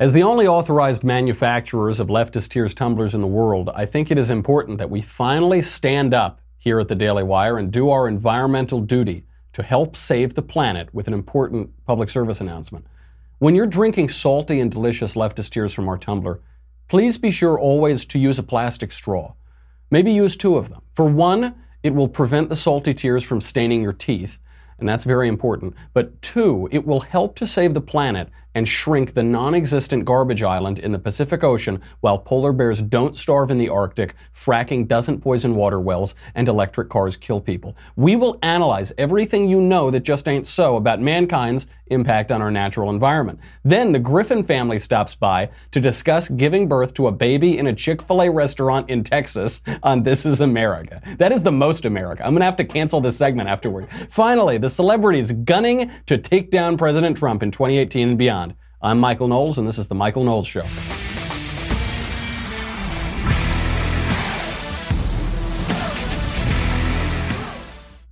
As the only authorized manufacturers of leftist tears tumblers in the world, I think it is important that we finally stand up here at the Daily Wire and do our environmental duty to help save the planet with an important public service announcement. When you're drinking salty and delicious leftist tears from our tumbler, please be sure always to use a plastic straw. Maybe use two of them. For one, it will prevent the salty tears from staining your teeth, and that's very important. But two, it will help to save the planet and shrink the non existent garbage island in the Pacific Ocean while polar bears don't starve in the Arctic, fracking doesn't poison water wells, and electric cars kill people. We will analyze everything you know that just ain't so about mankind's impact on our natural environment. Then the Griffin family stops by to discuss giving birth to a baby in a Chick fil A restaurant in Texas on This is America. That is the most America. I'm going to have to cancel this segment afterward. Finally, the celebrities gunning to take down President Trump in 2018 and beyond. I'm Michael Knowles, and this is The Michael Knowles Show.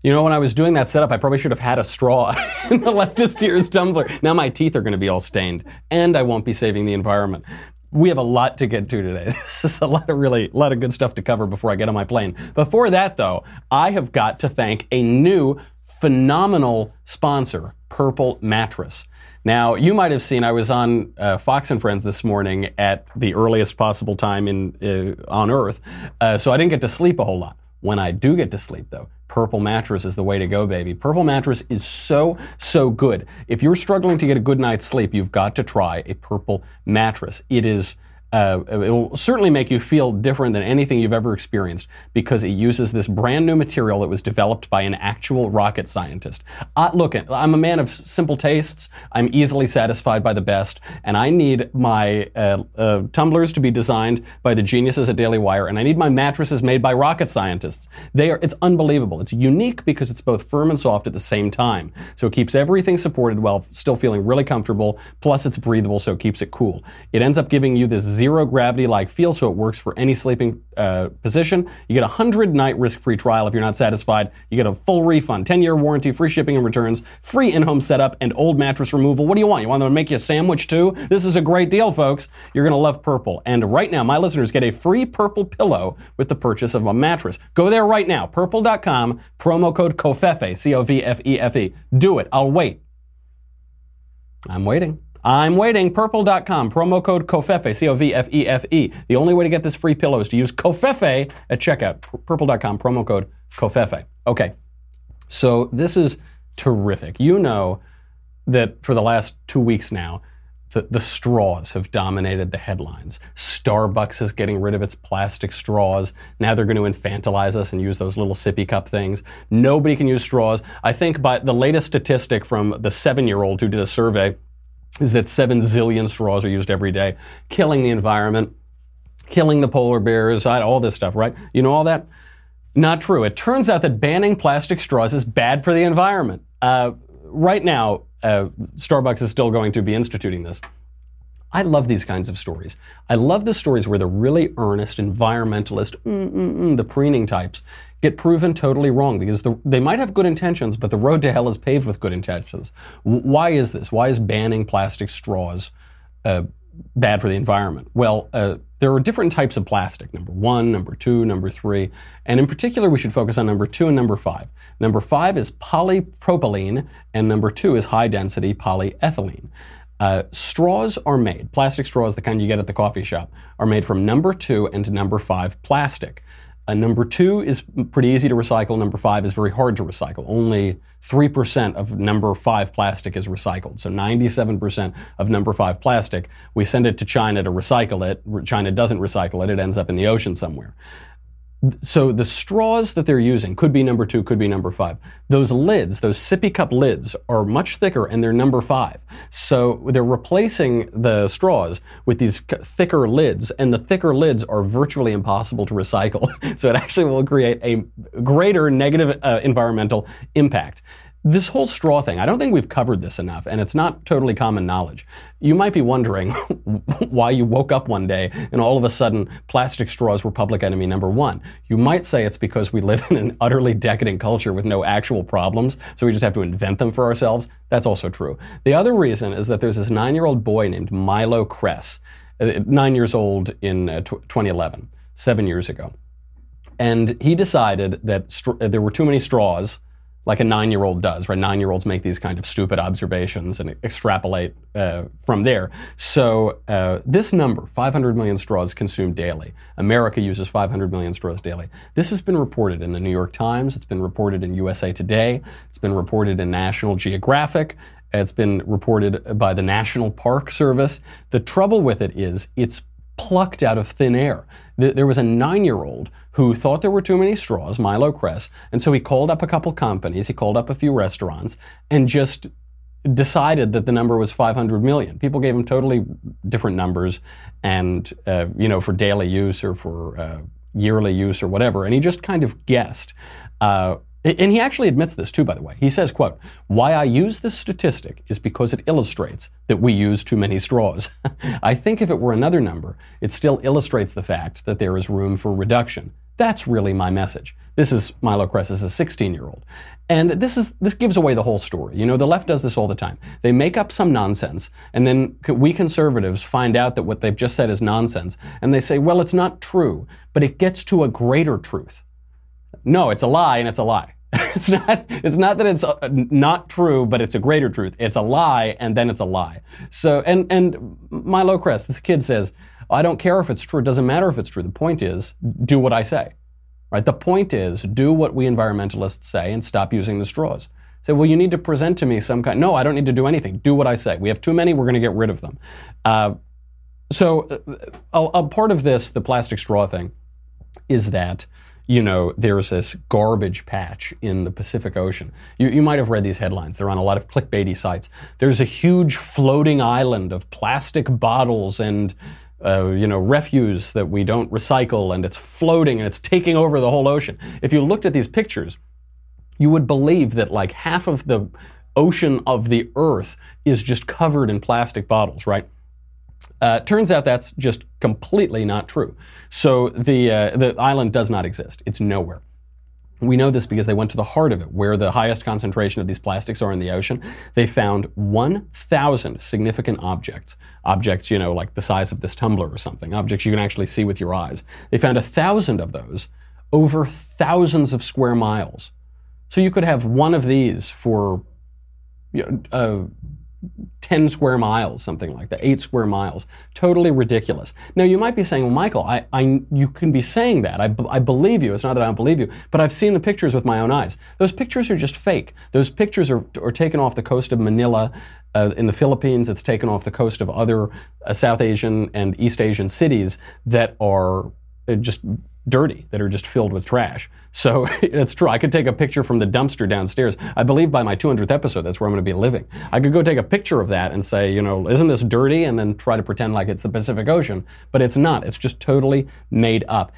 You know, when I was doing that setup, I probably should have had a straw in the leftist tears tumbler. Now my teeth are going to be all stained, and I won't be saving the environment. We have a lot to get to today. This is a lot of really, a lot of good stuff to cover before I get on my plane. Before that, though, I have got to thank a new phenomenal sponsor, Purple Mattress. Now, you might have seen I was on uh, Fox and Friends this morning at the earliest possible time in uh, on Earth, uh, so I didn't get to sleep a whole lot. When I do get to sleep, though, Purple Mattress is the way to go, baby. Purple Mattress is so, so good. If you're struggling to get a good night's sleep, you've got to try a Purple Mattress. It is uh, it will certainly make you feel different than anything you've ever experienced because it uses this brand new material that was developed by an actual rocket scientist. Uh, look, I'm a man of simple tastes. I'm easily satisfied by the best, and I need my uh, uh, tumblers to be designed by the geniuses at Daily Wire, and I need my mattresses made by rocket scientists. They are, it's unbelievable. It's unique because it's both firm and soft at the same time. So it keeps everything supported while still feeling really comfortable. Plus, it's breathable, so it keeps it cool. It ends up giving you this zero gravity like feel, so it works for any sleeping uh, position. You get a 100 night risk free trial if you're not satisfied. You get a full refund, 10 year warranty, free shipping and returns, free in home setup, and old mattress removal. What do you want? You want them to make you a sandwich too? This is a great deal, folks. You're going to love Purple. And right now, my listeners get a free Purple pillow with the purchase of a mattress. Go there right now, purple.com, promo code COVFEFE, C O V F E F E. Do it. I'll wait. I'm waiting. I'm waiting. Purple.com, promo code COVFEFE, C O V F E F E. The only way to get this free pillow is to use COVFEFE at checkout. Purple.com, promo code COVFEFE. Okay, so this is terrific. You know that for the last two weeks now, the, the, straws have dominated the headlines. Starbucks is getting rid of its plastic straws. Now they're going to infantilize us and use those little sippy cup things. Nobody can use straws. I think by the latest statistic from the seven year old who did a survey, is that seven zillion straws are used every day, killing the environment, killing the polar bears, all this stuff, right? You know all that? Not true. It turns out that banning plastic straws is bad for the environment. Uh, right now, uh, Starbucks is still going to be instituting this. I love these kinds of stories. I love the stories where the really earnest environmentalist, the preening types, get proven totally wrong because the, they might have good intentions, but the road to hell is paved with good intentions. W- why is this? Why is banning plastic straws uh, bad for the environment? Well, uh, there are different types of plastic number one, number two, number three. And in particular, we should focus on number two and number five. Number five is polypropylene, and number two is high density polyethylene. Uh, straws are made, plastic straws, the kind you get at the coffee shop, are made from number two and number five plastic. Uh, number two is pretty easy to recycle. Number five is very hard to recycle. Only 3% of number five plastic is recycled. So 97% of number five plastic, we send it to China to recycle it. China doesn't recycle it. It ends up in the ocean somewhere so the straws that they're using could be number two, could be number five. Those lids, those sippy cup lids, are much thicker and they're number five. So they're replacing the straws with these thicker lids, and the thicker lids are virtually impossible to recycle. so it actually will create a greater negative uh, environmental impact. This whole straw thing, I don't think we've covered this enough, and it's not totally common knowledge. You might be wondering why you woke up one day and all of a sudden plastic straws were public enemy number one. You might say it's because we live in an utterly decadent culture with no actual problems, so we just have to invent them for ourselves. That's also true. The other reason is that there's this nine year old boy named Milo Kress, uh, nine years old in uh, 2011, seven years ago. And he decided that str- there were too many straws like a nine year old does, right? Nine year olds make these kind of stupid observations and extrapolate uh, from there. So, uh, this number, 500 million straws consumed daily, America uses 500 million straws daily. This has been reported in the New York Times, it's been reported in USA Today, it's been reported in National Geographic. It's been reported by the National Park Service. The trouble with it is it's plucked out of thin air. There was a nine year old who thought there were too many straws, Milo Kress, and so he called up a couple companies, he called up a few restaurants, and just decided that the number was 500 million. People gave him totally different numbers, and uh, you know, for daily use or for uh, yearly use or whatever, and he just kind of guessed. Uh, and he actually admits this too, by the way. He says, quote, why I use this statistic is because it illustrates that we use too many straws. I think if it were another number, it still illustrates the fact that there is room for reduction. That's really my message. This is Milo Kress is a 16 year old. And this is this gives away the whole story. You know, the left does this all the time. They make up some nonsense, and then we conservatives find out that what they've just said is nonsense, and they say, well, it's not true, but it gets to a greater truth. No, it's a lie, and it's a lie. it's not it's not that it's uh, not true but it's a greater truth. It's a lie and then it's a lie. So and and Milo Kress, this kid says i don't care if it's true. It doesn't matter if it's true. The point is do what i say. Right? The point is do what we environmentalists say and stop using the straws. Say well you need to present to me some kind no i don't need to do anything. Do what i say. We have too many we're going to get rid of them. Uh, so uh, a, a part of this the plastic straw thing is that you know, there's this garbage patch in the Pacific Ocean. You, you might have read these headlines. They're on a lot of clickbaity sites. There's a huge floating island of plastic bottles and uh, you know, refuse that we don't recycle, and it's floating and it's taking over the whole ocean. If you looked at these pictures, you would believe that like half of the ocean of the Earth is just covered in plastic bottles, right? Uh, turns out that's just completely not true. So the, uh, the island does not exist. It's nowhere. We know this because they went to the heart of it, where the highest concentration of these plastics are in the ocean. They found 1,000 significant objects. Objects, you know, like the size of this tumbler or something. Objects you can actually see with your eyes. They found a thousand of those over thousands of square miles. So you could have one of these for you know, uh, 10 square miles, something like that, 8 square miles. Totally ridiculous. Now, you might be saying, well, Michael, I, I, you can be saying that. I, I believe you. It's not that I don't believe you, but I've seen the pictures with my own eyes. Those pictures are just fake. Those pictures are, are taken off the coast of Manila uh, in the Philippines. It's taken off the coast of other uh, South Asian and East Asian cities that are uh, just dirty, that are just filled with trash. So it's true. I could take a picture from the dumpster downstairs. I believe by my 200th episode, that's where I'm going to be living. I could go take a picture of that and say, you know, isn't this dirty? And then try to pretend like it's the Pacific Ocean. But it's not. It's just totally made up.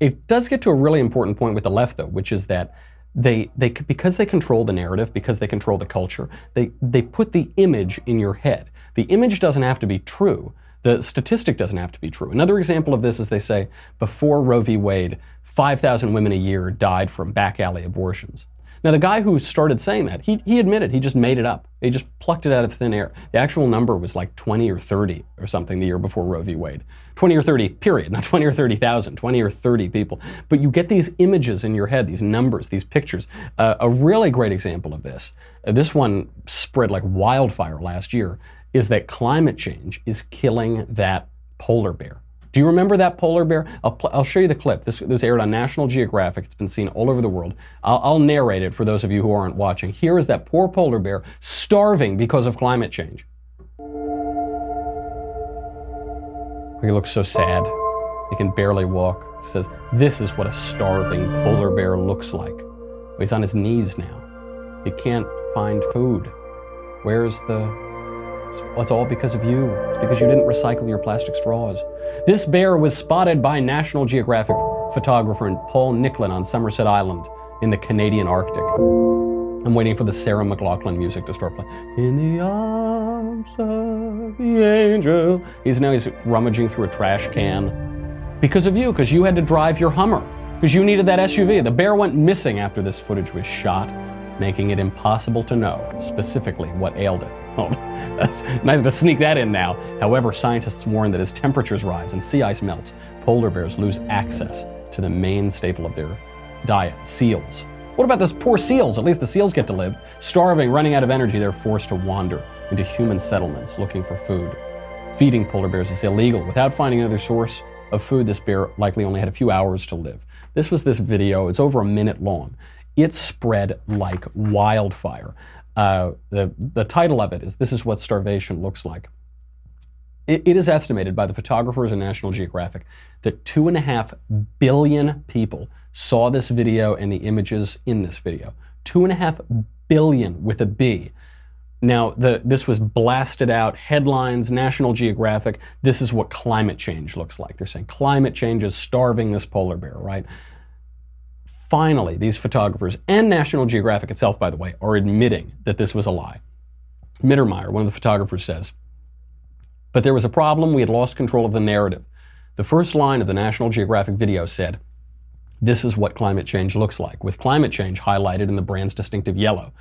It does get to a really important point with the left, though, which is that they, they, because they control the narrative, because they control the culture, they, they put the image in your head. The image doesn't have to be true, the statistic doesn't have to be true. Another example of this is they say before Roe v. Wade, 5,000 women a year died from back alley abortions. Now, the guy who started saying that, he, he admitted he just made it up. He just plucked it out of thin air. The actual number was like 20 or 30 or something the year before Roe v. Wade. 20 or 30, period. Not 20 or 30,000, 20 or 30 people. But you get these images in your head, these numbers, these pictures. Uh, a really great example of this, uh, this one spread like wildfire last year, is that climate change is killing that polar bear. Do you remember that polar bear? I'll, pl- I'll show you the clip. This, this aired on National Geographic. It's been seen all over the world. I'll, I'll narrate it for those of you who aren't watching. Here is that poor polar bear starving because of climate change. He looks so sad. He can barely walk. He says, This is what a starving polar bear looks like. He's on his knees now. He can't find food. Where's the it's, well, it's all because of you. It's because you didn't recycle your plastic straws. This bear was spotted by National Geographic photographer Paul Nicklen on Somerset Island in the Canadian Arctic. I'm waiting for the Sarah McLachlan music to start playing. In the arms of the angel. He's now he's rummaging through a trash can because of you, because you had to drive your Hummer, because you needed that SUV. The bear went missing after this footage was shot, making it impossible to know specifically what ailed it. That's nice to sneak that in now. However, scientists warn that as temperatures rise and sea ice melts, polar bears lose access to the main staple of their diet, seals. What about those poor seals? At least the seals get to live. Starving, running out of energy, they're forced to wander into human settlements looking for food. Feeding polar bears is illegal. Without finding another source of food, this bear likely only had a few hours to live. This was this video. It's over a minute long. It spread like wildfire. Uh, the, the title of it is This is What Starvation Looks Like. It, it is estimated by the photographers in National Geographic that two and a half billion people saw this video and the images in this video. Two and a half billion with a B. Now, the, this was blasted out, headlines, National Geographic. This is what climate change looks like. They're saying climate change is starving this polar bear, right? Finally, these photographers and National Geographic itself, by the way, are admitting that this was a lie. Mittermeier, one of the photographers, says, But there was a problem. We had lost control of the narrative. The first line of the National Geographic video said, this is what climate change looks like, with climate change highlighted in the brand's distinctive yellow.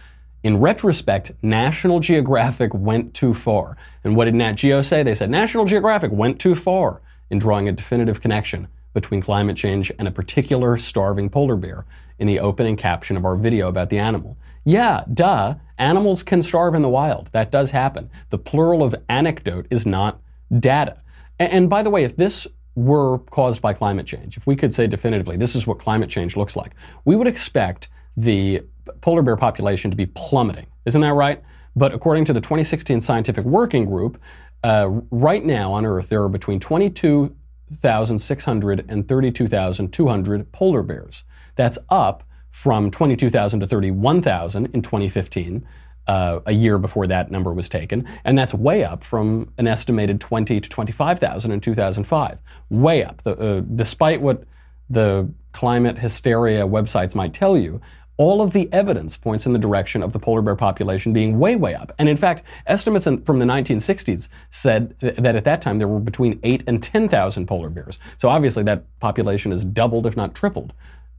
In retrospect, National Geographic went too far. And what did Nat Geo say? They said National Geographic went too far in drawing a definitive connection between climate change and a particular starving polar bear in the opening caption of our video about the animal. Yeah, duh, animals can starve in the wild. That does happen. The plural of anecdote is not data. And, and by the way, if this were caused by climate change, if we could say definitively this is what climate change looks like, we would expect the polar bear population to be plummeting. Isn't that right? But according to the 2016 Scientific Working Group, uh, right now on Earth there are between 22,600 and 32,200 polar bears. That's up from 22,000 to 31,000 in 2015 uh, a year before that number was taken, and that's way up from an estimated 20 to 25,000 in 2005. Way up. The, uh, despite what the climate hysteria websites might tell you, all of the evidence points in the direction of the polar bear population being way, way up. And in fact, estimates in, from the 1960s said th- that at that time there were between 8 and 10,000 polar bears. So obviously that population has doubled, if not tripled,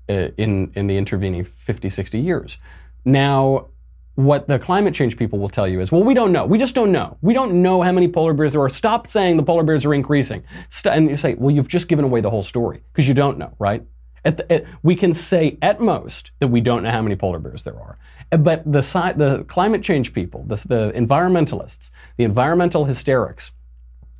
uh, in, in the intervening 50, 60 years. Now, what the climate change people will tell you is, well, we don't know. We just don't know. We don't know how many polar bears there are. Stop saying the polar bears are increasing. St- and you say, well, you've just given away the whole story because you don't know, right? At the, at, we can say at most that we don't know how many polar bears there are. But the, the climate change people, the, the environmentalists, the environmental hysterics,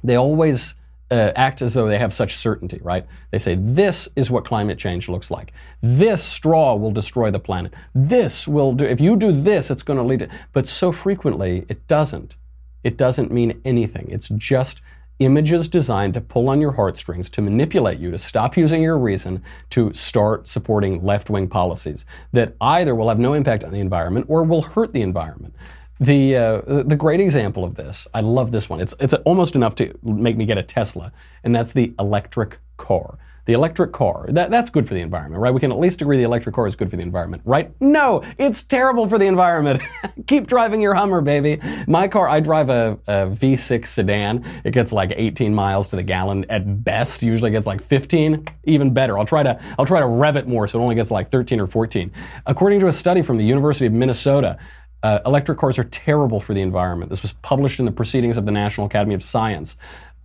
they always uh, act as though they have such certainty, right? They say, this is what climate change looks like. This straw will destroy the planet. This will do, if you do this, it's going to lead to, but so frequently it doesn't. It doesn't mean anything. It's just images designed to pull on your heartstrings, to manipulate you, to stop using your reason, to start supporting left wing policies that either will have no impact on the environment or will hurt the environment. The uh, the great example of this, I love this one. It's it's almost enough to make me get a Tesla, and that's the electric car. The electric car, that, that's good for the environment, right? We can at least agree the electric car is good for the environment, right? No, it's terrible for the environment. Keep driving your Hummer, baby. My car, I drive a a V6 sedan. It gets like 18 miles to the gallon at best. Usually gets like 15, even better. I'll try to I'll try to rev it more so it only gets like 13 or 14. According to a study from the University of Minnesota, uh, electric cars are terrible for the environment. This was published in the Proceedings of the National Academy of Science.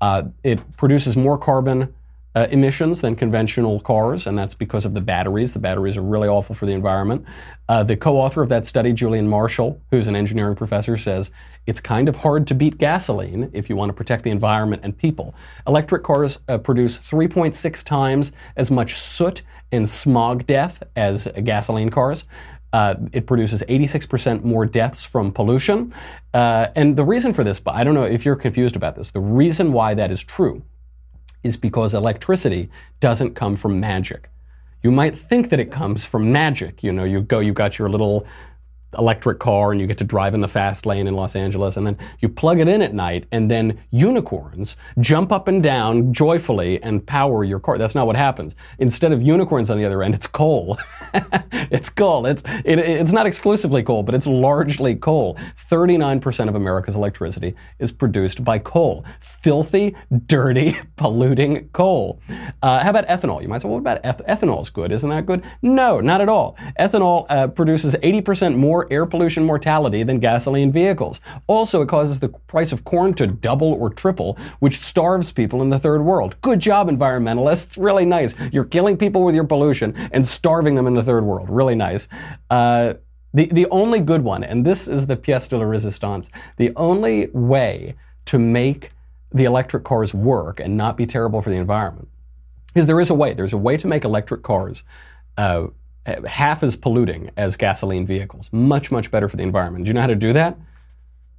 Uh, it produces more carbon uh, emissions than conventional cars, and that's because of the batteries. The batteries are really awful for the environment. Uh, the co author of that study, Julian Marshall, who's an engineering professor, says it's kind of hard to beat gasoline if you want to protect the environment and people. Electric cars uh, produce 3.6 times as much soot and smog death as gasoline cars. Uh, it produces 86% more deaths from pollution. Uh, and the reason for this, I don't know if you're confused about this, the reason why that is true is because electricity doesn't come from magic. You might think that it comes from magic. You know, you go, you got your little electric car and you get to drive in the fast lane in Los Angeles and then you plug it in at night and then unicorns jump up and down joyfully and power your car. That's not what happens. Instead of unicorns on the other end, it's coal. it's coal. It's, it, it's not exclusively coal, but it's largely coal. 39% of America's electricity is produced by coal. Filthy, dirty, polluting coal. Uh, how about ethanol? You might say, well, what about eth- ethanol is good? Isn't that good? No, not at all. Ethanol uh, produces 80% more air pollution mortality than gasoline vehicles. Also, it causes the price of corn to double or triple, which starves people in the third world. Good job, environmentalists. Really nice. You're killing people with your pollution and starving them in the third world. Really nice. Uh, the, the only good one, and this is the pièce de la résistance, the only way to make the electric cars work and not be terrible for the environment is there is a way. There's a way to make electric cars uh, half as polluting as gasoline vehicles. Much, much better for the environment. Do you know how to do that?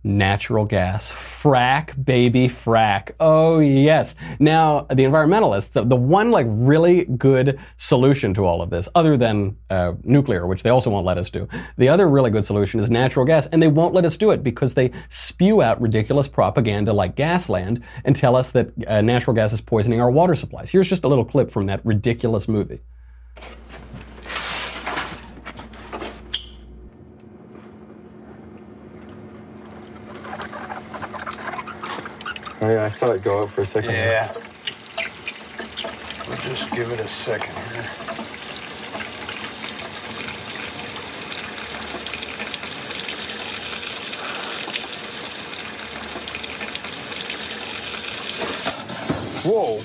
Natural gas. Frack, baby, frack. Oh, yes. Now, the environmentalists, the, the one like really good solution to all of this, other than uh, nuclear, which they also won't let us do, the other really good solution is natural gas. And they won't let us do it because they spew out ridiculous propaganda like Gasland and tell us that uh, natural gas is poisoning our water supplies. Here's just a little clip from that ridiculous movie. Yeah, I saw it go up for a second. Yeah. We'll just give it a second here. Whoa.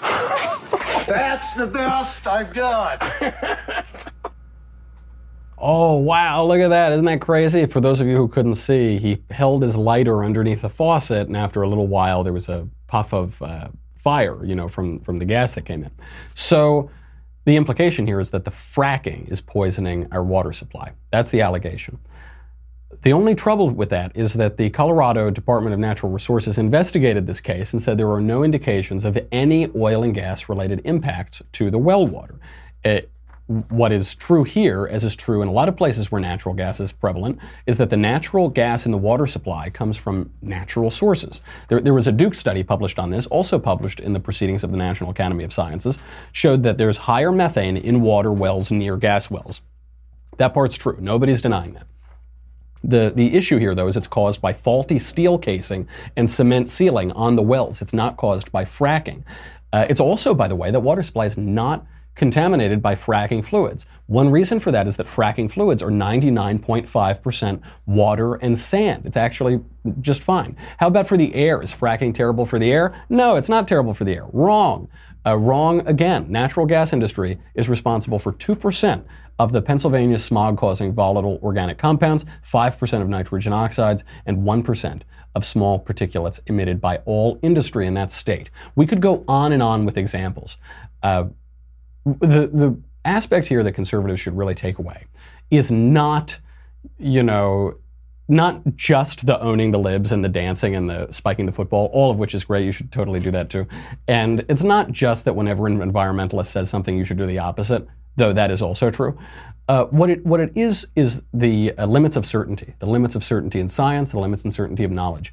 That's the best I've done. Oh, wow, look at that. Isn't that crazy? For those of you who couldn't see, he held his lighter underneath the faucet, and after a little while, there was a puff of uh, fire, you know, from, from the gas that came in. So the implication here is that the fracking is poisoning our water supply. That's the allegation. The only trouble with that is that the Colorado Department of Natural Resources investigated this case and said there are no indications of any oil and gas related impacts to the well water. It, what is true here, as is true in a lot of places where natural gas is prevalent, is that the natural gas in the water supply comes from natural sources. There, there, was a Duke study published on this, also published in the Proceedings of the National Academy of Sciences, showed that there's higher methane in water wells near gas wells. That part's true. Nobody's denying that. The, the issue here, though, is it's caused by faulty steel casing and cement sealing on the wells. It's not caused by fracking. Uh, it's also, by the way, that water supply is not contaminated by fracking fluids. One reason for that is that fracking fluids are 99.5% water and sand. It's actually just fine. How about for the air? Is fracking terrible for the air? No, it's not terrible for the air. Wrong. Uh, wrong again. Natural gas industry is responsible for 2% of the Pennsylvania smog causing volatile organic compounds, 5% of nitrogen oxides, and 1% of small particulates emitted by all industry in that state. We could go on and on with examples. Uh, the the aspect here that conservatives should really take away is not, you know, not just the owning the libs and the dancing and the spiking the football, all of which is great. You should totally do that too. And it's not just that whenever an environmentalist says something, you should do the opposite, though that is also true. Uh, what it what it is is the uh, limits of certainty, the limits of certainty in science, the limits and certainty of knowledge.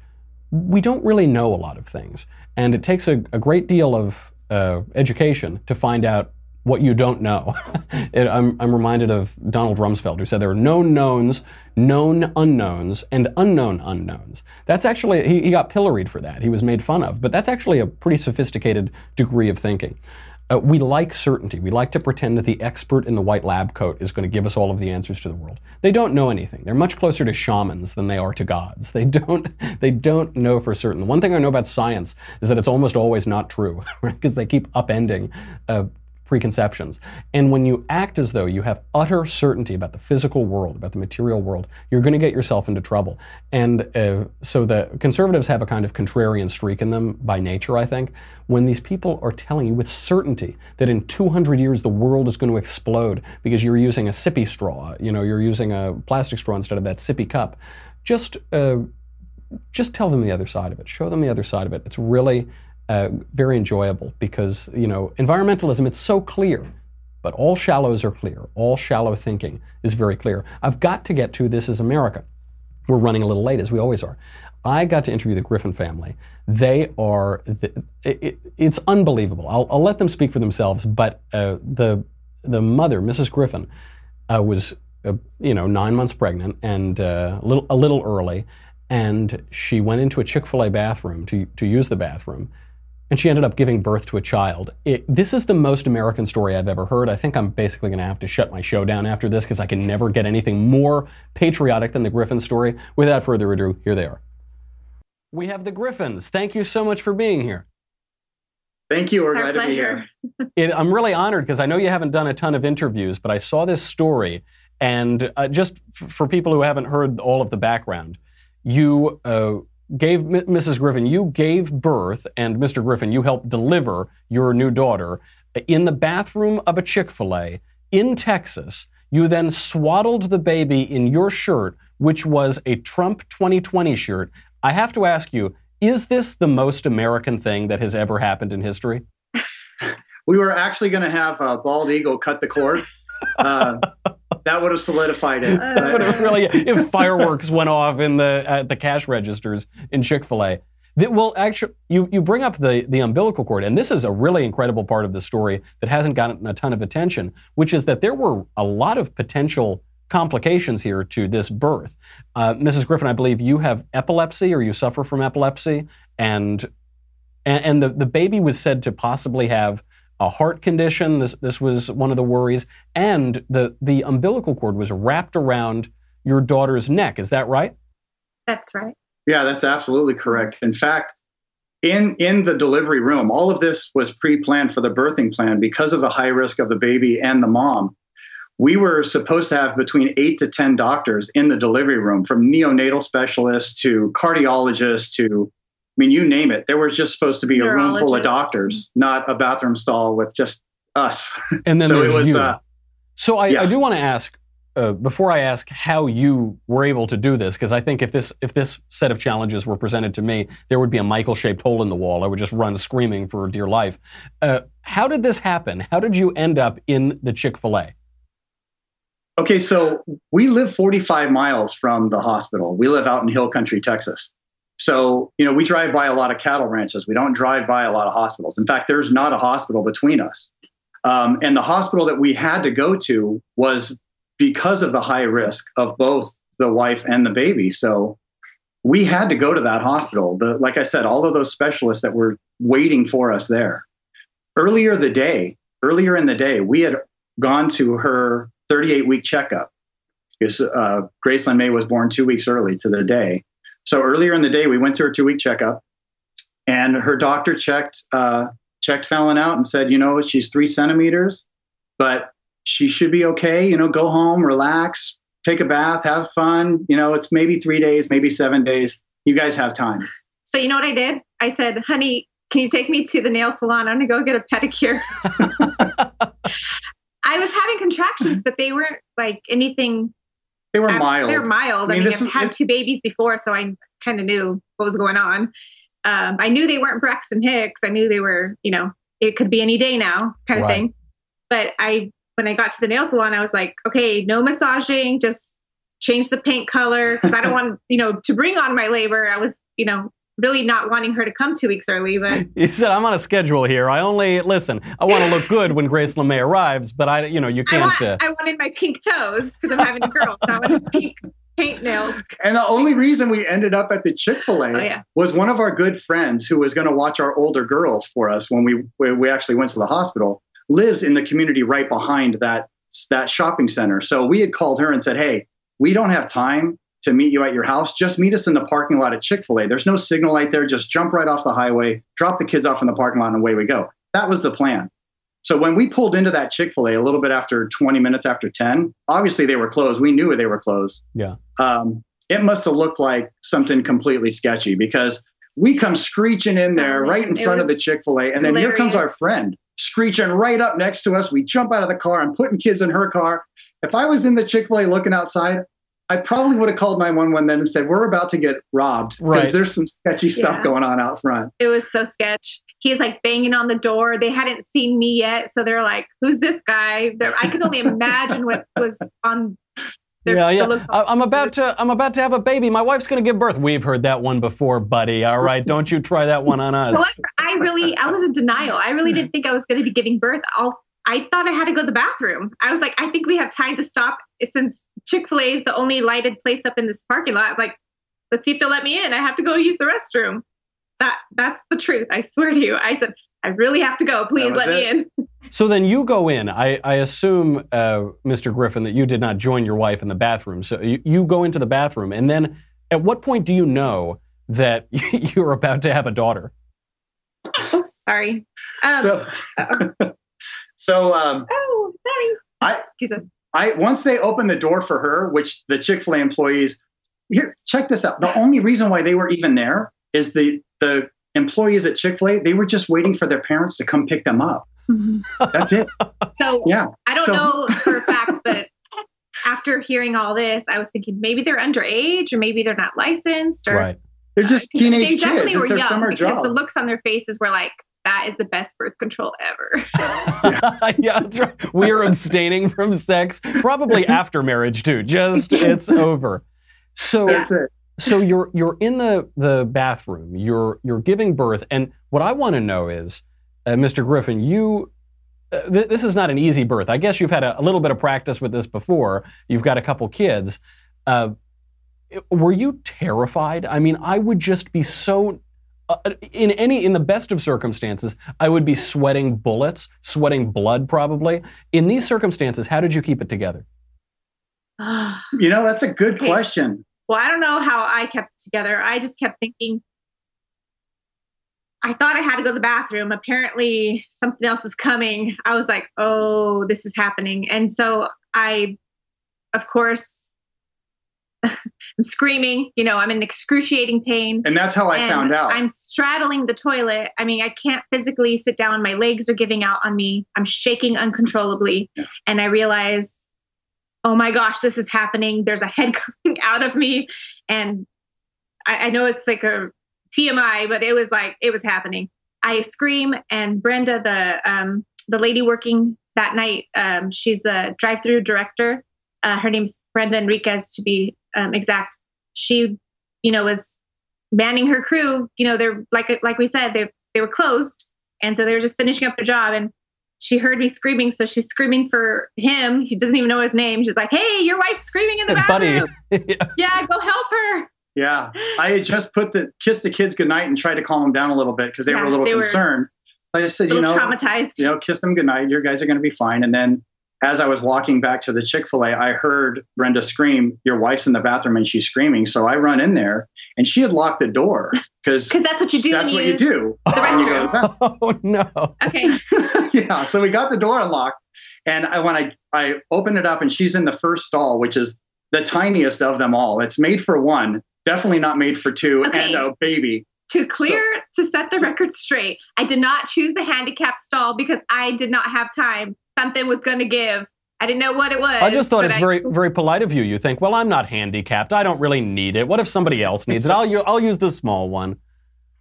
We don't really know a lot of things, and it takes a, a great deal of uh, education to find out what you don't know. it, I'm, I'm reminded of Donald Rumsfeld, who said there are known knowns, known unknowns, and unknown unknowns. That's actually, he, he got pilloried for that. He was made fun of, but that's actually a pretty sophisticated degree of thinking. Uh, we like certainty. We like to pretend that the expert in the white lab coat is going to give us all of the answers to the world. They don't know anything. They're much closer to shamans than they are to gods. They don't. They don't know for certain. The one thing I know about science is that it's almost always not true, because they keep upending uh, preconceptions. And when you act as though you have utter certainty about the physical world, about the material world, you're going to get yourself into trouble. And uh, so the conservatives have a kind of contrarian streak in them by nature, I think. When these people are telling you with certainty that in 200 years the world is going to explode because you're using a sippy straw, you know, you're using a plastic straw instead of that sippy cup, just uh, just tell them the other side of it. Show them the other side of it. It's really uh, very enjoyable because you know environmentalism. It's so clear. but all shallows are clear. All shallow thinking is very clear. I've got to get to This is America. We're running a little late, as we always are. I got to interview the Griffin family. They are, the, it, it's unbelievable. I'll, I'll, let them speak for themselves, but uh, the, the mother, Mrs. Griffin, uh, was, uh, you know, nine months pregnant and uh, a, little, a little early, and she went into a Chick fil A bathroom to, to use the bathroom and she ended up giving birth to a child. It, this is the most American story I've ever heard. I think I'm basically going to have to shut my show down after this because I can never get anything more patriotic than the Griffin story. Without further ado, here they are. We have the Griffins. Thank you so much for being here. Thank you. We're glad to be here. It, I'm really honored because I know you haven't done a ton of interviews, but I saw this story, and uh, just f- for people who haven't heard all of the background, you uh, gave Mrs. Griffin, you gave birth, and Mr. Griffin, you helped deliver your new daughter in the bathroom of a Chick fil A in Texas. You then swaddled the baby in your shirt, which was a Trump 2020 shirt. I have to ask you, is this the most American thing that has ever happened in history? we were actually going to have a bald eagle cut the cord. Uh, that would have solidified it. would have really, if fireworks went off in the at the cash registers in Chick Fil A. Well, actually, you, you bring up the, the umbilical cord, and this is a really incredible part of the story that hasn't gotten a ton of attention, which is that there were a lot of potential complications here to this birth. Uh, Mrs. Griffin, I believe you have epilepsy or you suffer from epilepsy, and and, and the, the baby was said to possibly have a heart condition. This this was one of the worries, and the the umbilical cord was wrapped around your daughter's neck. Is that right? That's right. Yeah, that's absolutely correct. In fact, in in the delivery room, all of this was pre-planned for the birthing plan because of the high risk of the baby and the mom. We were supposed to have between eight to ten doctors in the delivery room, from neonatal specialists to cardiologists to I mean, you name it. There was just supposed to be a room full of doctors, not a bathroom stall with just us. And then so it was. Uh, so I, yeah. I do want to ask uh, before I ask how you were able to do this, because I think if this if this set of challenges were presented to me, there would be a Michael-shaped hole in the wall. I would just run screaming for dear life. Uh, how did this happen? How did you end up in the Chick Fil A? Okay, so we live 45 miles from the hospital. We live out in Hill Country, Texas. So, you know, we drive by a lot of cattle ranches. We don't drive by a lot of hospitals. In fact, there's not a hospital between us. Um, and the hospital that we had to go to was because of the high risk of both the wife and the baby. So we had to go to that hospital. The, like I said, all of those specialists that were waiting for us there. Earlier the day, earlier in the day, we had gone to her 38 week checkup because uh, Gracelyn May was born two weeks early to the day. So earlier in the day, we went to her two week checkup, and her doctor checked uh, checked Fallon out and said, you know, she's three centimeters, but she should be okay. You know, go home, relax, take a bath, have fun. You know, it's maybe three days, maybe seven days. You guys have time. So you know what I did? I said, honey, can you take me to the nail salon? I'm gonna go get a pedicure. I was having contractions, but they weren't like anything they were mild. They're mild. I mean, I mean I've had two babies before, so I kind of knew what was going on. Um, I knew they weren't Braxton Hicks. I knew they were, you know, it could be any day now, kind of right. thing. But I, when I got to the nail salon, I was like, okay, no massaging, just change the paint color because I don't want, you know, to bring on my labor. I was, you know, really not wanting her to come two weeks early. But you said I'm on a schedule here. I only listen. I want to look good when Gracelyn May arrives, but I, you know, you can't. I, want, uh... I wanted my pink toes because I'm having a girl. so I wanted pink paint nails. And the only reason we ended up at the Chick Fil A oh, yeah. was one of our good friends who was going to watch our older girls for us when we we actually went to the hospital. Lives in the community right behind that that shopping center. So we had called her and said, "Hey, we don't have time to meet you at your house, just meet us in the parking lot at Chick fil A. There's no signal light there. Just jump right off the highway, drop the kids off in the parking lot, and away we go. That was the plan. So when we pulled into that Chick fil A a little bit after 20 minutes after 10, obviously they were closed. We knew they were closed. Yeah. Um, it must have looked like something completely sketchy because we come screeching in there oh, right in front of the Chick fil A. And then here comes our friend screeching right up next to us. We jump out of the car. I'm putting kids in her car. If I was in the Chick fil A looking outside, I probably would have called 911 then and said, We're about to get robbed. Because Right. there's some sketchy stuff Yeah. going on out front. It was so sketch. He's like banging on the door. They hadn't seen me yet, so they're like, "Who's this guy?" They're, I can only imagine what was on. Their, yeah, yeah. on- I, I'm about to. I'm about to have a baby. My wife's going to give birth. We've heard that one before, buddy. All right, don't you try that one on us. However, I really, I was in denial. I really didn't think I was going to be giving birth. I'll, I thought I had to go to the bathroom. I was like, I think we have time to stop since Chick Fil A is the only lighted place up in this parking lot. I'm like, let's see if they'll let me in. I have to go use the restroom. That that's the truth. I swear to you. I said, I really have to go. Please was let me in. So then you go in. I, I assume, uh, Mr. Griffin, that you did not join your wife in the bathroom. So you, you go into the bathroom, and then at what point do you know that you're about to have a daughter? Oh, sorry. Um, So, so um, oh, sorry. I- Jesus. I once they opened the door for her, which the Chick Fil A employees here check this out. The only reason why they were even there is the the employees at Chick Fil A they were just waiting for their parents to come pick them up. Mm-hmm. That's it. So Yeah. I don't So- know for a fact, but after hearing all this, I was thinking maybe they're underage or maybe they're not licensed or Right. They're just they teenage kids. definitely It's were young because job. the looks on their faces were like, that is the best birth control ever. yeah, that's right. We are abstaining from sex, probably after marriage too. Just it's over. So so you're you're in the the bathroom. You're you're giving birth, and what I want to know is, uh, Mr. Griffin, you. Uh, th- this is not an easy birth. I guess you've had a, a little bit of practice with this before. You've got a couple kids. Uh, were you terrified? I mean, I would just be so. Uh, in any in the best of circumstances, I would be sweating bullets, sweating blood, probably. In these circumstances, how did you keep it together? You know, that's a good Okay. question. Well, I don't know how I kept it together. I just kept thinking, I thought I had to go to the bathroom. Apparently, something else is coming. I was like, oh, this is happening. And so I, of course, I'm screaming. You know, I'm in excruciating pain. And that's how I found out. I'm straddling the toilet. I mean, I can't physically sit down. My legs are giving out on me. I'm shaking uncontrollably. Yeah. And I realize, oh my gosh, this is happening. There's a head coming out of me. And I, I know it's like a TMI, but it was like, it was happening. I scream, and Brenda, the um, the lady working that night, um, she's the drive-through director. Uh, her name's Brenda Enriquez, to be um, exact. She, you know, was manning her crew. You know, they're like like we said, they they were closed, and so they were just finishing up their job. And she heard me screaming, so she's screaming for him. He doesn't even know his name. She's like, "Hey, your wife's screaming in the Buddy. bathroom. yeah, go help her." yeah. I had just put the kissed the kids goodnight and tried to calm them down a little bit because they were a little they were concerned. I just said, you know, traumatized. you know, kiss them goodnight. Your guys are going to be fine. And then as I was walking back to the Chick fil A, I heard Brenda scream, Your wife's in the bathroom and she's screaming. So I run in there and she had locked the door because Because that's what you do. that's when what you use do. The when you go to restroom. the oh no! Okay. yeah. So we got the door unlocked. And I, when I, I opened it up and she's in the first stall, which is the tiniest of them all. It's made for one, definitely not made for two, Okay. and a baby. To clear, to set the record straight, I did not choose the handicap stall because I did not have time. Something was going to give. I didn't know what it was. I just thought it's I- very, very polite of you. You think, well, I'm not handicapped. I don't really need it. What if somebody else needs it? I'll, u- I'll use the small one.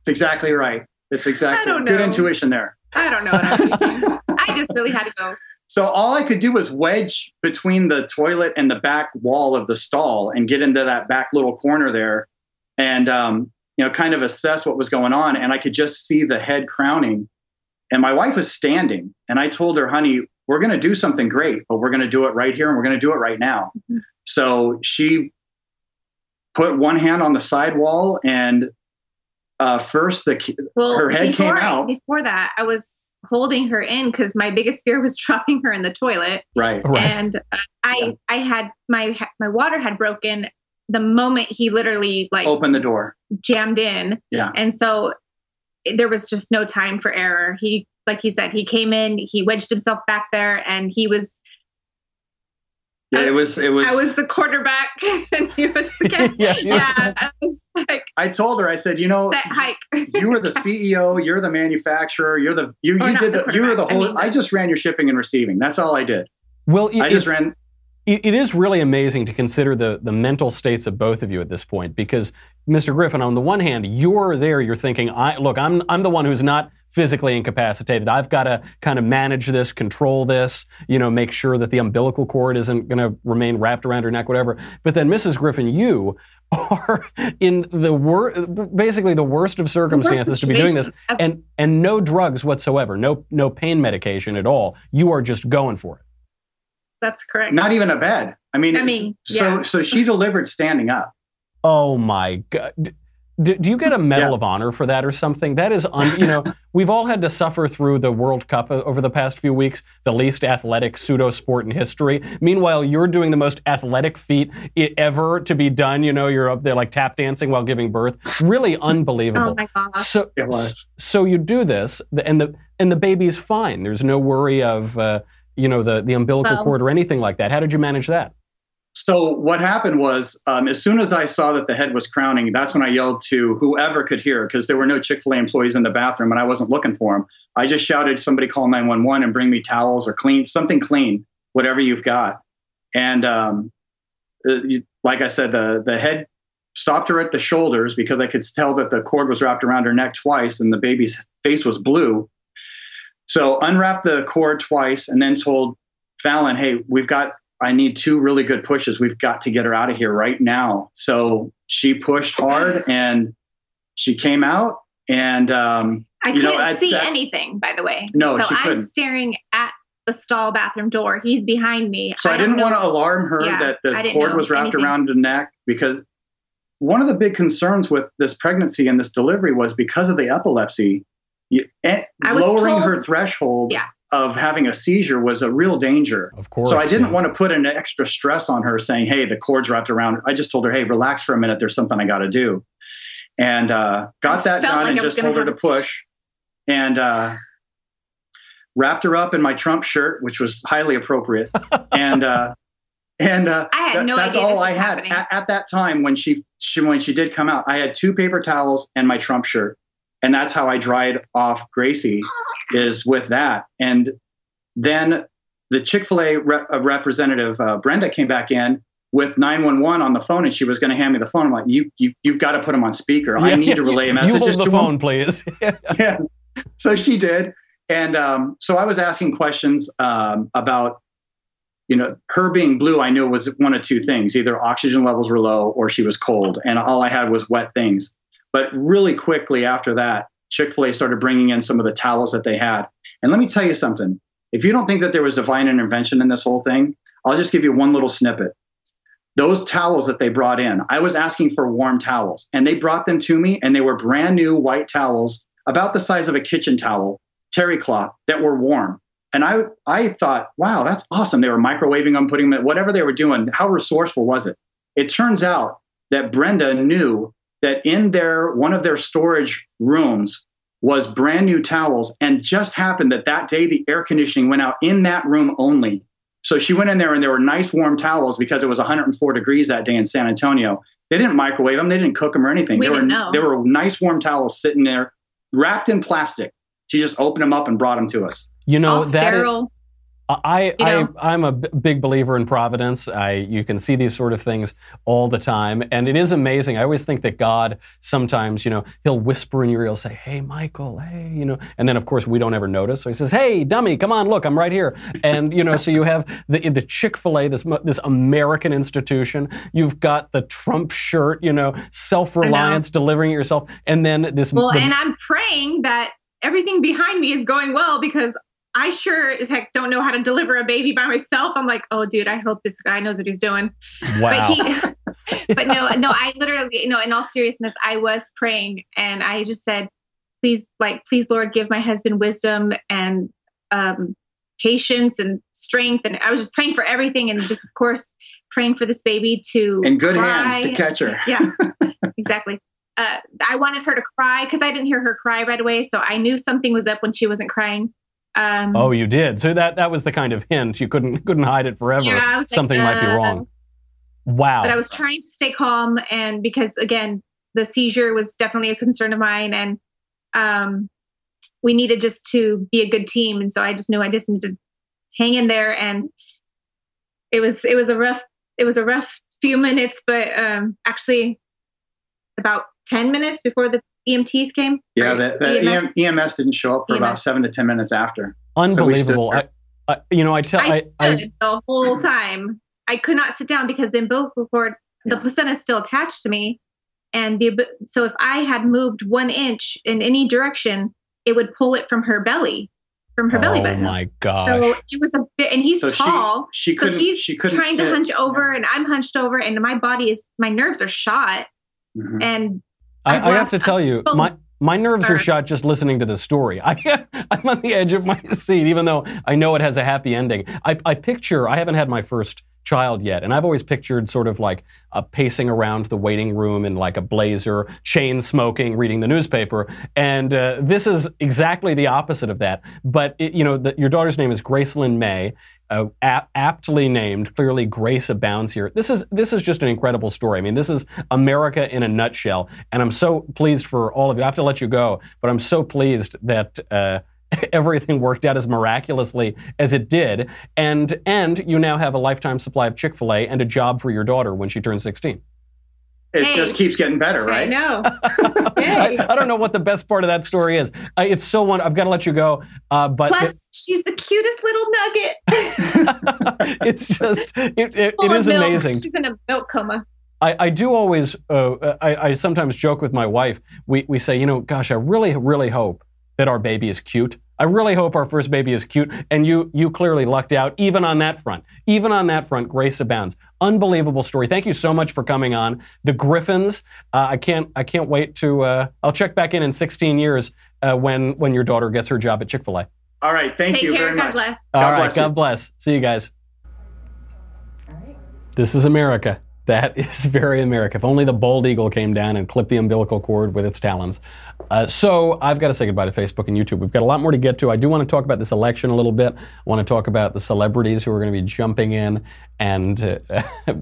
It's exactly right. It's exactly don't good intuition there. I don't know what I was. I just really had to go. So all I could do was wedge between the toilet and the back wall of the stall and get into that back little corner there, and um, you know, kind of assess what was going on. And I could just see the head crowning, and my wife was standing. And I told her, "Honey, we're going to do something great, but we're going to do it right here, and we're going to do it right now." So she put one hand on the side wall, and uh, first the Well, Her head before, came out. Before that, I was holding her in because my biggest fear was dropping her in the toilet. right. Right. And uh, I, I had my my water had broken the moment he literally like opened the door. jammed in. Yeah. And so there was just no time for error. He, like he said, he came in, he wedged himself back there, and he was. Yeah, it was. It was. I was the quarterback, and he was the captain. Yeah, yeah, you- I was like I told her. I said, you know, set hike. you were the CEO, you're the manufacturer, you're the you Or you did the the, you were the quarterback, I whole. mean I, just ran your shipping and receiving. That's all I did. Well, it- I just ran. it, it is really amazing to consider the, the mental states of both of you at this point because, Mr. Griffin, on the one hand, you're there, you're thinking, I, look, I'm, I'm the one who's not physically incapacitated. I've got to kind of manage this, control this, you know, make sure that the umbilical cord isn't going to remain wrapped around her neck, whatever. But then, Mrs. Griffin, you are in the wor- basically the worst of circumstances to be doing this, and and no drugs whatsoever, no no pain medication at all. You are just going for it. That's correct. Not even a bed. I mean, I mean, so yeah. so she delivered standing up. Oh my god. Do, do you get a medal Yeah. of honor for that or something? That is, un, you know, we've all had to suffer through the World Cup over the past few weeks, the least athletic pseudo sport in history. Meanwhile, you're doing the most athletic feat ever to be done. You know, you're up there like tap dancing while giving birth. Really unbelievable. oh my gosh. So, It was. so you do this, and the and the baby's fine. There's no worry of uh, you know the the umbilical Well- cord or anything like that. How did you manage that? So what happened was, um, as soon as I saw that the head was crowning, that's when I yelled to whoever could hear, because there were no Chick Fil A employees in the bathroom, and I wasn't looking for them. I just shouted, "Somebody call 911 and bring me towels or clean something clean, whatever you've got." And um, uh, like I said, the the head stopped her at the shoulders because I could tell that the cord was wrapped around her neck twice, and the baby's face was blue. So unwrapped the cord twice, and then told Fallon, "Hey, we've got I need two really good pushes. We've got to get her out of here right now. So she pushed hard and she came out. And um, I you couldn't know, see that- anything, by the way. No, so I'm couldn't. staring at the stall bathroom door. He's behind me. so I, don't didn't want to alarm her Yeah, that the cord was wrapped anything. around the neck because one of the big concerns with this pregnancy and this delivery was because of the epilepsy, you, eh, I lowering told- her threshold Yeah. Of having a seizure was a real danger. Of course. So I didn't yeah. want to put an extra stress on her saying, hey, the cord's wrapped around. I just told her, hey, relax for a minute. There's something I got to do. And uh, got that done like and just told her to push and uh, wrapped her up in my Trump shirt, which was highly appropriate. and uh, and uh, I had that- no that's idea all I had at, at that time when she, she when she did come out. I had two paper towels and my Trump shirt, and that's how I dried off Gracie is with that. And then the Chick Fil A rep, uh, representative uh, Brenda came back in with 911 on the phone, and she was going to hand me the phone. I'm like, you you you've got to put him on speaker. I need to relay you messages hold the to phone, him. please. Yeah. So she did, and um, so I was asking questions um, about. You know, her being blue, I knew it was one of two things: either oxygen levels were low or she was cold, and all I had was wet things. But really quickly after that, Chick Fil A started bringing in some of the towels that they had. And let me tell you something: if you don't think that there was divine intervention in this whole thing, I'll just give you one little snippet. Those towels that they brought in, I was asking for warm towels, and they brought them to me, and they were brand new white towels, about the size of a kitchen towel, terry cloth, that were warm. And I, I thought, wow, that's awesome. They were microwaving them, putting them whatever they were doing. How resourceful was it? It turns out that Brenda knew that in their one of their storage rooms was brand new towels, and just happened that that day the air conditioning went out in that room only. So she went in there and there were nice warm towels because it was 104 degrees that day in San Antonio. They didn't microwave them, they didn't cook them or anything. We they were didn't know. there were nice warm towels sitting there, wrapped in plastic. She just opened them up and brought them to us. You know all that. is- sterile. I, You know? I I'm a big believer in providence. I you can see these sort of things all the time, and it is amazing. I always think that God sometimes, you know, He'll whisper in your ear, He'll say, "Hey, Michael, hey," you know, and then of course we don't ever notice. So He says, "Hey, dummy, come on, look, I'm right here." And you know, so you have the the Chick Fil A, this this American institution. You've got the Trump shirt, you know, self reliance, delivering it yourself, and then this. Well, the- and I'm praying that everything behind me is going well because I sure as heck don't know how to deliver a baby by myself. I'm like, oh, dude, I hope this guy knows what he's doing. wow. But he, but no, no, I literally, no, in all seriousness, I was praying and I just said, please, like, please, Lord, give my husband wisdom and um, patience and strength. And I was just praying for everything and just, of course, praying for this baby to In good cry. hands to catch her. Yeah, exactly. Uh, I wanted her to cry because I didn't hear her cry right away. So I knew something was up when she wasn't crying. Um, Oh, you did. So that that was the kind of hint. You couldn't couldn't hide it forever. Yeah, was like, Something might be uh, wrong. Wow. but I was trying to stay calm and because again, the seizure was definitely a concern of mine and um, we needed just to be a good team. And so I just knew I just needed to hang in there and it was it was a rough it was a rough few minutes, but um, actually about ten minutes before the EMTs came. Yeah, the, the EMS. EM, EMS didn't show up for about seven to ten minutes after. Unbelievable. stood I, I, you know, I tell I I, stood the whole time. I could not sit down because the umbilical cord, the placenta is still attached to me, and the so if I had moved one inch in any direction, it would pull it from her belly, from her belly oh button. my god! So it was a bit, and he's So tall. she so couldn't- he's she couldn't trying to hunch over, and I'm hunched over, and my body is, my nerves are shot, Mhm. and I, I have to tell you, my my nerves are shot just listening to the story. I, I'm on the edge of my seat, even though I know it has a happy ending. I, I picture, I haven't had my first child yet, and I've always pictured sort of like uh, pacing around the waiting room in like a blazer, chain smoking, reading the newspaper. And uh, this is exactly the opposite of that. But, it, you know, the, your daughter's name is Gracelyn May uh, ap- aptly named. Clearly, grace abounds here. This is this is just an incredible story. I mean, this is America in a nutshell, and I'm so pleased for all of you. I have to let you go, but I'm so pleased that. Everything worked out as miraculously as it did, and and you now have a lifetime supply of Chick Fil A and a job for your daughter when she turns 16. It Hey. just keeps getting better, I right? know. I, I don't know what the best part of that story is. I, it's so one. I've got to let you go, uh, but Plus, she's the cutest little nugget. it's just it, it, it Full is of milk. amazing. She's in a milk coma. I, I do always, uh, I, I sometimes joke with my wife. We, we say, you know, gosh, I really, really hope that our baby is cute. I really hope our first baby is cute. And you, you clearly lucked out, even on that front. Even on that front, grace abounds. Unbelievable story. Thank you so much for coming on. The Griffins. Uh, I can't, I can't wait to. Uh, I'll check back in in 16 years uh, when, when your daughter gets her job at Chick Fil A. All right. Thank Take you care. very God much. bless. All God right, bless you. God bless. See you guys. All right. This is America. That is very America. If only the bald eagle came down and clipped the umbilical cord with its talons. Uh, so I've got to say goodbye to Facebook and YouTube. We've got a lot more to get to. I do want to talk about this election a little bit. I want to talk about the celebrities who are going to be jumping in and uh,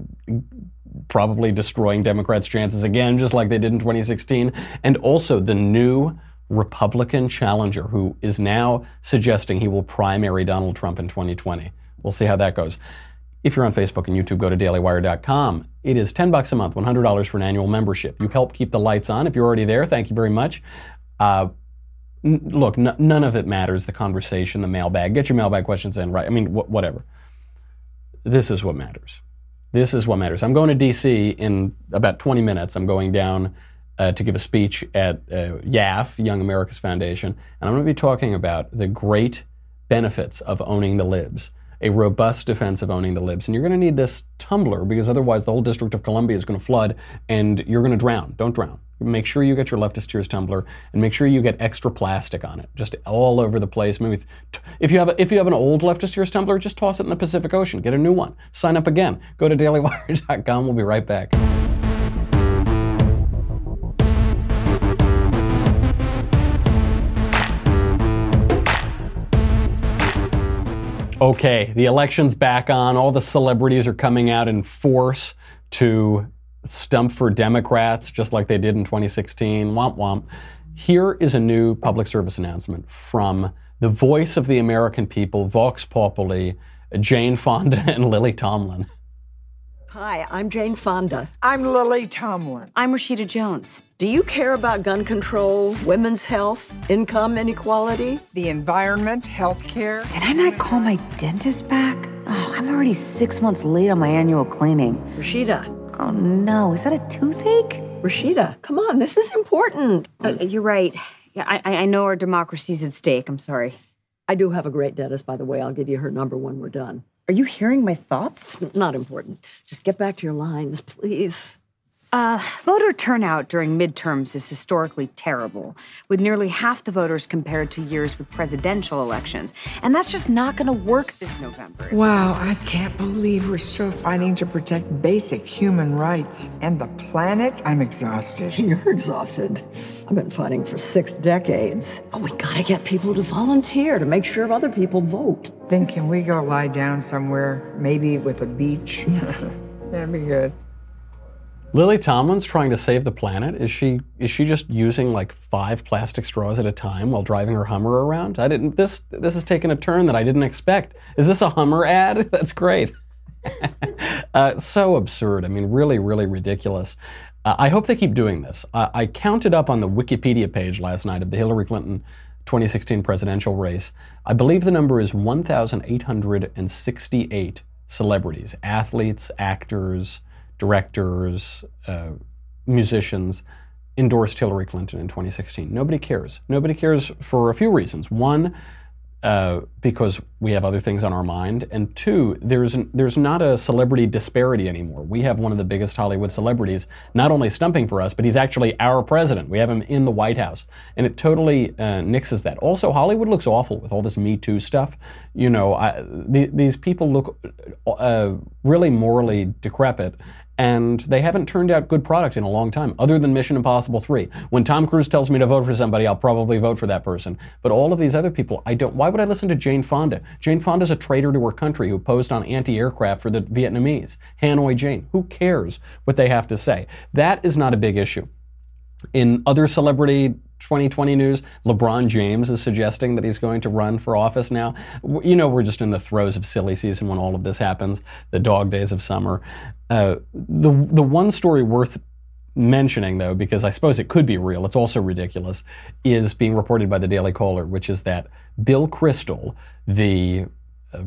probably destroying Democrats' chances again, just like they did in 2016. And also the new Republican challenger who is now suggesting he will primary Donald Trump in 2020. We'll see how that goes. If you're on Facebook and YouTube, go to dailywire.com. It is 10 bucks a month, $100 for an annual membership. You help keep the lights on. If you're already there, thank you very much. Uh, n- look, n- none of it matters. The conversation, the mailbag. Get your mailbag questions in, right? I mean, wh- whatever. This is what matters. This is what matters. I'm going to D.C. in about 20 minutes. I'm going down uh, to give a speech at uh, YAF, Young America's Foundation, and I'm going to be talking about the great benefits of owning the libs, a robust defense of owning the libs. And you're going to need this tumbler because otherwise the whole District of Columbia is going to flood and you're going to drown. Don't drown. Make sure you get your leftist tears tumbler and make sure you get extra plastic on it, just all over the place. Maybe if you have a, if you have an old leftist tears tumbler, just toss it in the Pacific Ocean. Get a new one. Sign up again. Go to dailywire.com. We'll be right back. Okay, the election's back on. All the celebrities are coming out in force to stump for Democrats, just like they did in 2016. Womp womp. Here is a new public service announcement from the voice of the American people, Vox Populi, Jane Fonda and Lily Tomlin. Hi, I'm Jane Fonda. I'm Lily Tomlin. I'm Rashida Jones. Do you care about gun control, women's health, income inequality? The environment, healthcare. Did I not call my dentist back? Oh, I'm already six months late on my annual cleaning. Rashida, Oh no, is that a toothache? Rashida, come on, this is important. Uh, you're right. Yeah, I, I I know our democracy's at stake. I'm sorry. I do have a great dentist, by the way. I'll give you her number when we're done. Are you hearing my thoughts? Not important. Just get back to your lines, please. Uh, voter turnout during midterms is historically terrible, with nearly half the voters compared to years with presidential elections. And that's just not going to work this November. Wow, I can't believe we're still fighting to protect basic human rights. And the planet? I'm exhausted. You're exhausted. I've been fighting for six decades. Oh, we gotta get people to volunteer to make sure other people vote. Then can we go lie down somewhere, maybe with a beach? Yes. That'd be good. Lily Tomlin's trying to save the planet. Is she is she just using like five plastic straws at a time while driving her Hummer around? I didn't this this has taken a turn that I didn't expect. Is this a Hummer ad? That's great. uh, so absurd. I mean, really, really ridiculous. Uh, I hope they keep doing this. Uh, I counted up on the Wikipedia page last night of the Hillary Clinton 2016 presidential race. I believe the number is 1,868 celebrities, athletes, actors, directors, uh, musicians endorsed Hillary Clinton in 2016. Nobody cares. Nobody cares for a few reasons. One, uh, because we have other things on our mind, and two, there's there's not a celebrity disparity anymore. We have one of the biggest Hollywood celebrities not only stumping for us, but he's actually our president. We have him in the White House, and it totally uh, nixes that. Also, Hollywood looks awful with all this Me Too stuff. You know, I, the, these people look uh, really morally decrepit, and they haven't turned out good product in a long time, other than Mission Impossible 3. When Tom Cruise tells me to vote for somebody, I'll probably vote for that person. But all of these other people, I don't. Why would I listen to Jane Fonda? Jane Fonda's a traitor to her country who posed on anti-aircraft for the Vietnamese. Hanoi Jane. Who cares what they have to say? That is not a big issue. In other celebrity 2020 news, LeBron James is suggesting that he's going to run for office now. You know, we're just in the throes of silly season when all of this happens, the dog days of summer. Uh, the, the one story worth mentioning, though, because I suppose it could be real, it's also ridiculous, is being reported by the Daily Caller, which is that Bill Kristol, the uh,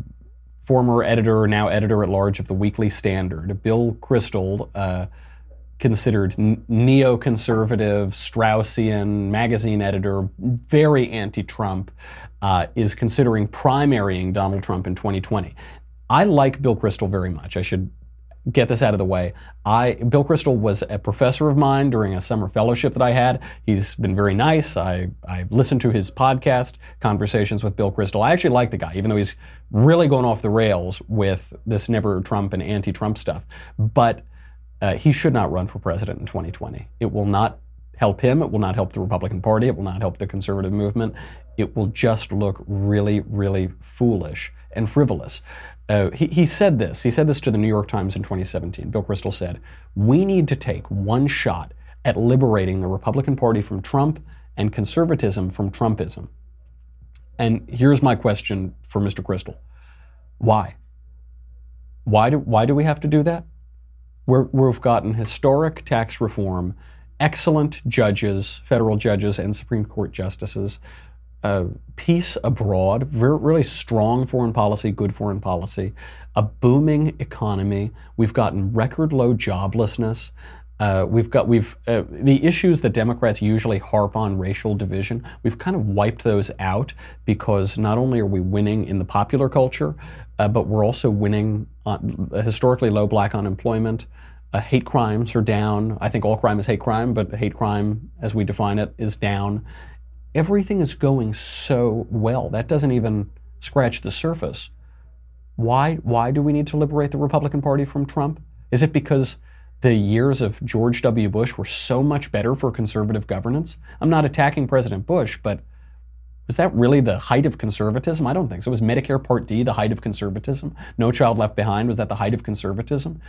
former editor, now editor at large of the Weekly Standard, Bill Kristol, uh, considered neoconservative, Straussian magazine editor, very anti-Trump, uh, is considering primarying Donald Trump in 2020. I like Bill Kristol very much. I should get this out of the way. I Bill Kristol was a professor of mine during a summer fellowship that I had. He's been very nice. I I listened to his podcast, Conversations with Bill Kristol. I actually like the guy, even though he's really going off the rails with this never Trump and anti-Trump stuff. But uh, he should not run for president in 2020. It will not help him. It will not help the Republican Party. It will not help the conservative movement. It will just look really, really foolish and frivolous. Uh, he, he said this. He said this to the New York Times in 2017. Bill Kristol said, We need to take one shot at liberating the Republican Party from Trump and conservatism from Trumpism. And here's my question for Mr. Kristol Why? Why do, why do we have to do that? We have gotten historic tax reform, excellent judges, federal judges, and Supreme Court justices, uh, peace abroad, very, really strong foreign policy, good foreign policy, a booming economy. We've gotten record low joblessness. Uh, we've got we've uh, the issues that Democrats usually harp on racial division. We've kind of wiped those out because not only are we winning in the popular culture, uh, but we're also winning historically low black unemployment. Uh, hate crimes are down. I think all crime is hate crime, but hate crime, as we define it, is down. Everything is going so well. That doesn't even scratch the surface. Why, why do we need to liberate the Republican Party from Trump? Is it because the years of George W. Bush were so much better for conservative governance? I'm not attacking President Bush, but was that really the height of conservatism? I don't think so. Was Medicare Part D the height of conservatism? No Child Left Behind, was that the height of conservatism?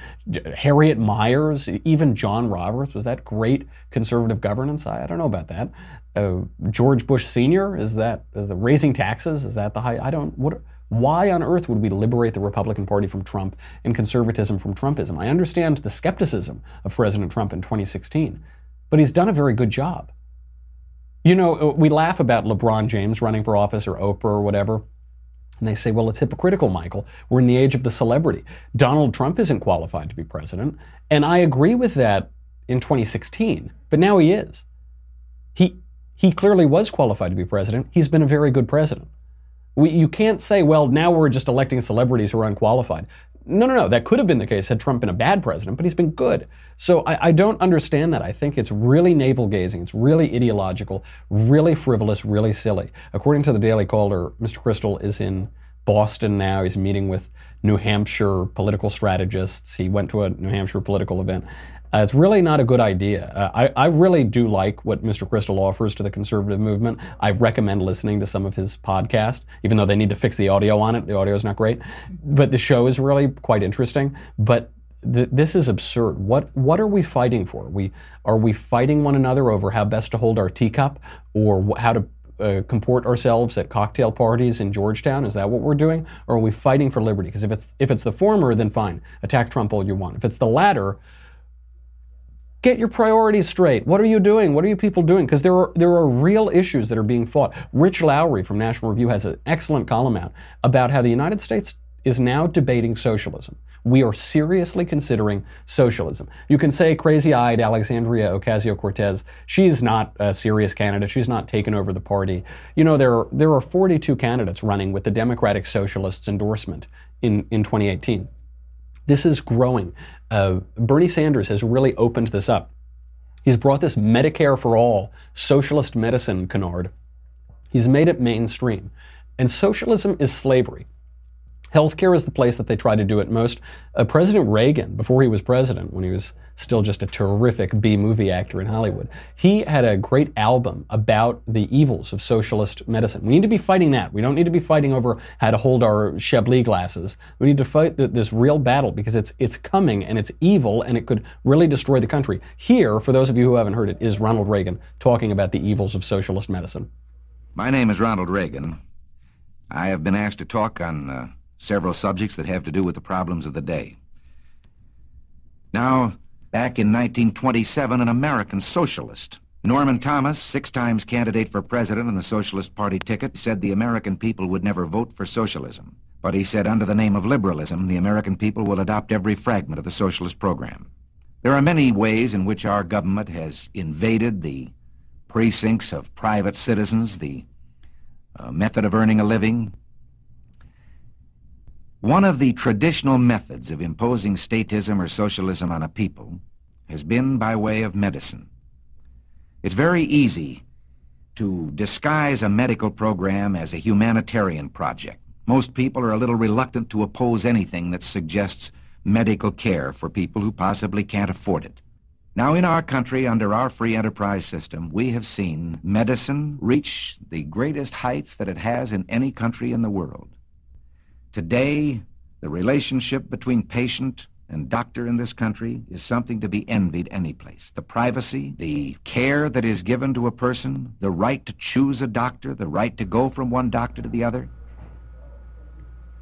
Harriet Miers, even John Roberts, was that great conservative governance? I, I don't know about that. Uh, George Bush Sr., is that is the raising taxes? Is that the height? I don't, what, why on earth would we liberate the Republican Party from Trump and conservatism from Trumpism? I understand the skepticism of President Trump in 2016, but he's done a very good job. You know, uh, we laugh about LeBron James running for office or Oprah or whatever. And they say, well, it's hypocritical, Michael. We're in the age of the celebrity. Donald Trump isn't qualified to be president. And I agree with that in 2016, but now he is. He, he clearly was qualified to be president. He's been a very good president. We, you can't say, well, now we're just electing celebrities who are unqualified. No, no, no. That could have been the case had Trump been a bad president, but he's been good. So I, I don't understand that. I think it's really navel gazing. It's really ideological, really frivolous, really silly. According to the Daily Caller, Mr. Kristol is in Boston now. He's meeting with New Hampshire political strategists. He went to a New Hampshire political event. Uh, it's really not a good idea. Uh, I, I, really do like what Mr. Kristol offers to the conservative movement. I recommend listening to some of his podcast, even though they need to fix the audio on it. The audio is not great, but the show is really quite interesting. But th- this is absurd. What what are we fighting for? We are we fighting one another over how best to hold our teacup, or wh- how to uh, comport ourselves at cocktail parties in Georgetown? Is that what we're doing? Or are we fighting for liberty? Because if it's, if it's the former, then fine, attack Trump all you want. If it's the latter, get your priorities straight. What are you doing? What are you people doing? Because there are, there are real issues that are being fought. Rich Lowry from National Review has an excellent column out about how the United States is now debating socialism. We are seriously considering socialism. You can say crazy eyed Alexandria Ocasio Cortez, she's not a serious candidate. She's not taken over the party. You know, there are, there are 42 candidates running with the Democratic Socialists' endorsement in, in 2018. This is growing. Uh, Bernie Sanders has really opened this up. He's brought this Medicare for all, socialist medicine canard. He's made it mainstream. And socialism is slavery. Healthcare is the place that they try to do it most. Uh, president Reagan, before he was president, when he was still just a terrific B movie actor in Hollywood, he had a great album about the evils of socialist medicine. We need to be fighting that. We don't need to be fighting over how to hold our Chablis glasses. We need to fight th- this real battle because it's it's coming and it's evil and it could really destroy the country. Here, for those of you who haven't heard it, is Ronald Reagan talking about the evils of socialist medicine. My name is Ronald Reagan. I have been asked to talk on. Uh several subjects that have to do with the problems of the day. Now, back in 1927, an American socialist, Norman Thomas, six times candidate for president on the Socialist Party ticket, said the American people would never vote for socialism. But he said under the name of liberalism, the American people will adopt every fragment of the socialist program. There are many ways in which our government has invaded the precincts of private citizens, the uh, method of earning a living, one of the traditional methods of imposing statism or socialism on a people has been by way of medicine. It's very easy to disguise a medical program as a humanitarian project. Most people are a little reluctant to oppose anything that suggests medical care for people who possibly can't afford it. Now, in our country, under our free enterprise system, we have seen medicine reach the greatest heights that it has in any country in the world. Today, the relationship between patient and doctor in this country is something to be envied any place. The privacy, the care that is given to a person, the right to choose a doctor, the right to go from one doctor to the other,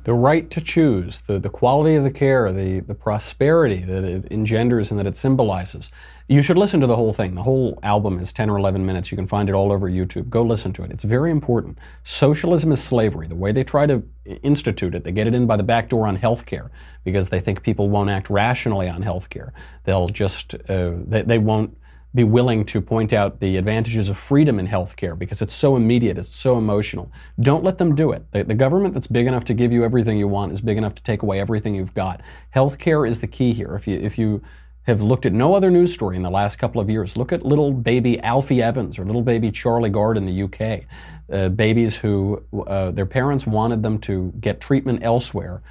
the right to choose, the, the quality of the care, the, the prosperity that it engenders and that it symbolizes. You should listen to the whole thing. The whole album is 10 or 11 minutes. You can find it all over YouTube. Go listen to it. It's very important. Socialism is slavery. The way they try to institute it, they get it in by the back door on health care because they think people won't act rationally on health care. They'll just, uh, they, they won't be willing to point out the advantages of freedom in healthcare because it's so immediate, it's so emotional. Don't let them do it. The, the, government that's big enough to give you everything you want is big enough to take away everything you've got. Healthcare is the key here. If you if you have looked at no other news story in the last couple of years, look at little baby Alfie Evans or little baby Charlie Gard in the UK. Uh, babies who uh, their parents wanted them to get treatment elsewhere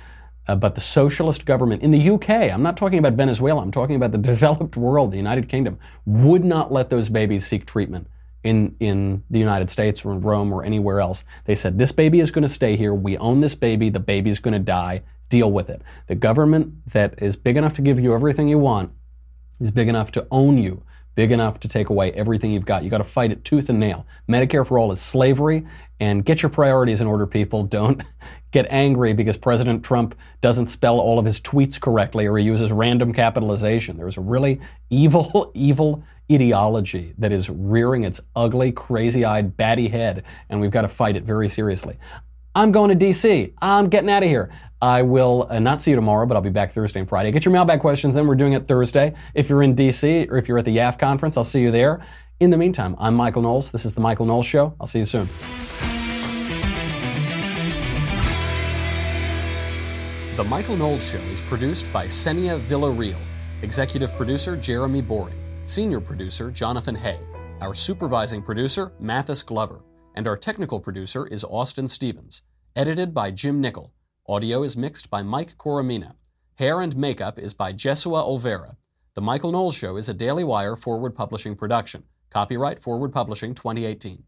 uh, but the socialist government in the UK, I'm not talking about Venezuela, I'm talking about the developed world, the United Kingdom, would not let those babies seek treatment in, in the United States or in Rome or anywhere else. They said, this baby is going to stay here. We own this baby. The baby's going to die. Deal with it. The government that is big enough to give you everything you want is big enough to own you big enough to take away everything you've got. You've got to fight it tooth and nail. Medicare for all is slavery, and get your priorities in order, people. Don't get angry because President Trump doesn't spell all of his tweets correctly or he uses random capitalization. There's a really evil, evil ideology that is rearing its ugly, crazy eyed, batty head, and we've got to fight it very seriously. I'm going to DC. I'm getting out of here. I will uh, not see you tomorrow, but I'll be back Thursday and Friday. Get your mailbag questions in. We're doing it Thursday. If you're in DC or if you're at the YAF conference, I'll see you there. In the meantime, I'm Michael Knowles. This is The Michael Knowles Show. I'll see you soon. The Michael Knowles Show is produced by Senia Villarreal, executive producer Jeremy Boring, senior producer Jonathan Hay, our supervising producer Mathis Glover, and our technical producer is Austin Stevens, edited by Jim Nickel. Audio is mixed by Mike Coromina. Hair and makeup is by Jesua Olvera. The Michael Knowles Show is a Daily Wire forward publishing production. Copyright Forward Publishing 2018.